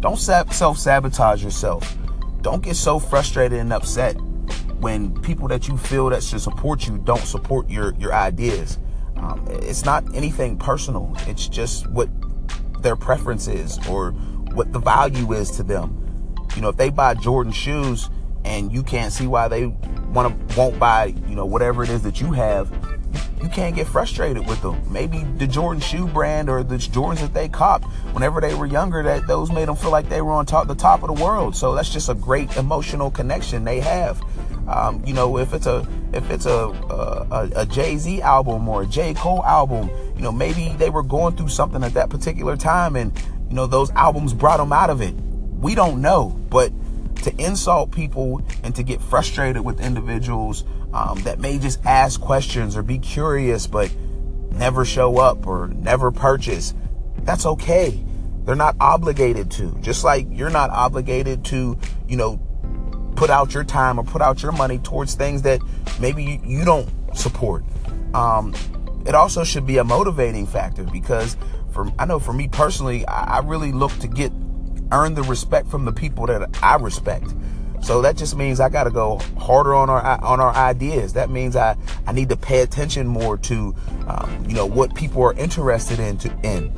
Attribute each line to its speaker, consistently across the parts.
Speaker 1: don't self sabotage yourself. Don't get so frustrated and upset when people that you feel that should support you don't support your your ideas. Um, it's not anything personal. It's just what their preference is or what the value is to them. You know, if they buy Jordan shoes and you can't see why they want to won't buy, you know, whatever it is that you have, you can't get frustrated with them. Maybe the Jordan shoe brand or the Jordans that they copped whenever they were younger, that those made them feel like they were on top the top of the world. So that's just a great emotional connection they have. Um, you know, if it's a if it's a a, a Jay Z album or a J Cole album, you know, maybe they were going through something at that particular time, and you know those albums brought them out of it. We don't know, but to insult people and to get frustrated with individuals um, that may just ask questions or be curious but never show up or never purchase, that's okay. They're not obligated to. Just like you're not obligated to, you know, put out your time or put out your money towards things that maybe you, don't support. Um, it also should be a motivating factor because for I know for me personally, I, I really look to get earn the respect from the people that I respect. So that just means I got to go harder on our on our ideas. That means I I need to pay attention more to um, you know what people are interested in. To, in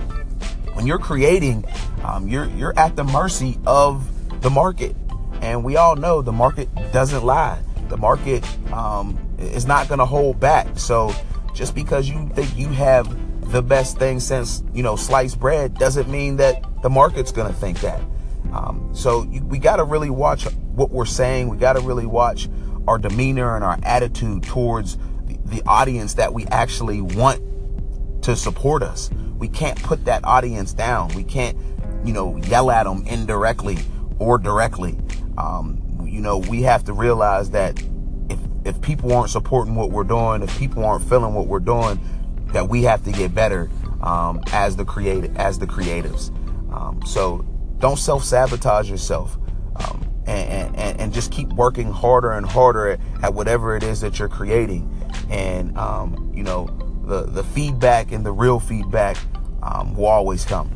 Speaker 1: when you're creating, um, you're you're at the mercy of the market, and we all know the market doesn't lie. The market um, is not going to hold back. So just because you think you have the best thing since you know sliced bread doesn't mean that the market's going to think that. Um, so you, we got to really watch what we're saying. We got to really watch our demeanor and our attitude towards the, the audience that we actually want to support us. We can't put that audience down. We can't, you know, yell at them indirectly or directly. Um, you know, we have to realize that if if people aren't supporting what we're doing, if people aren't feeling what we're doing, that we have to get better um, as the creative as the creatives. Um, so don't self sabotage yourself. Um, and, and, and, just keep working harder and harder at, at, whatever it is that you're creating. And, um, you know, the, the feedback and the real feedback um, will always come.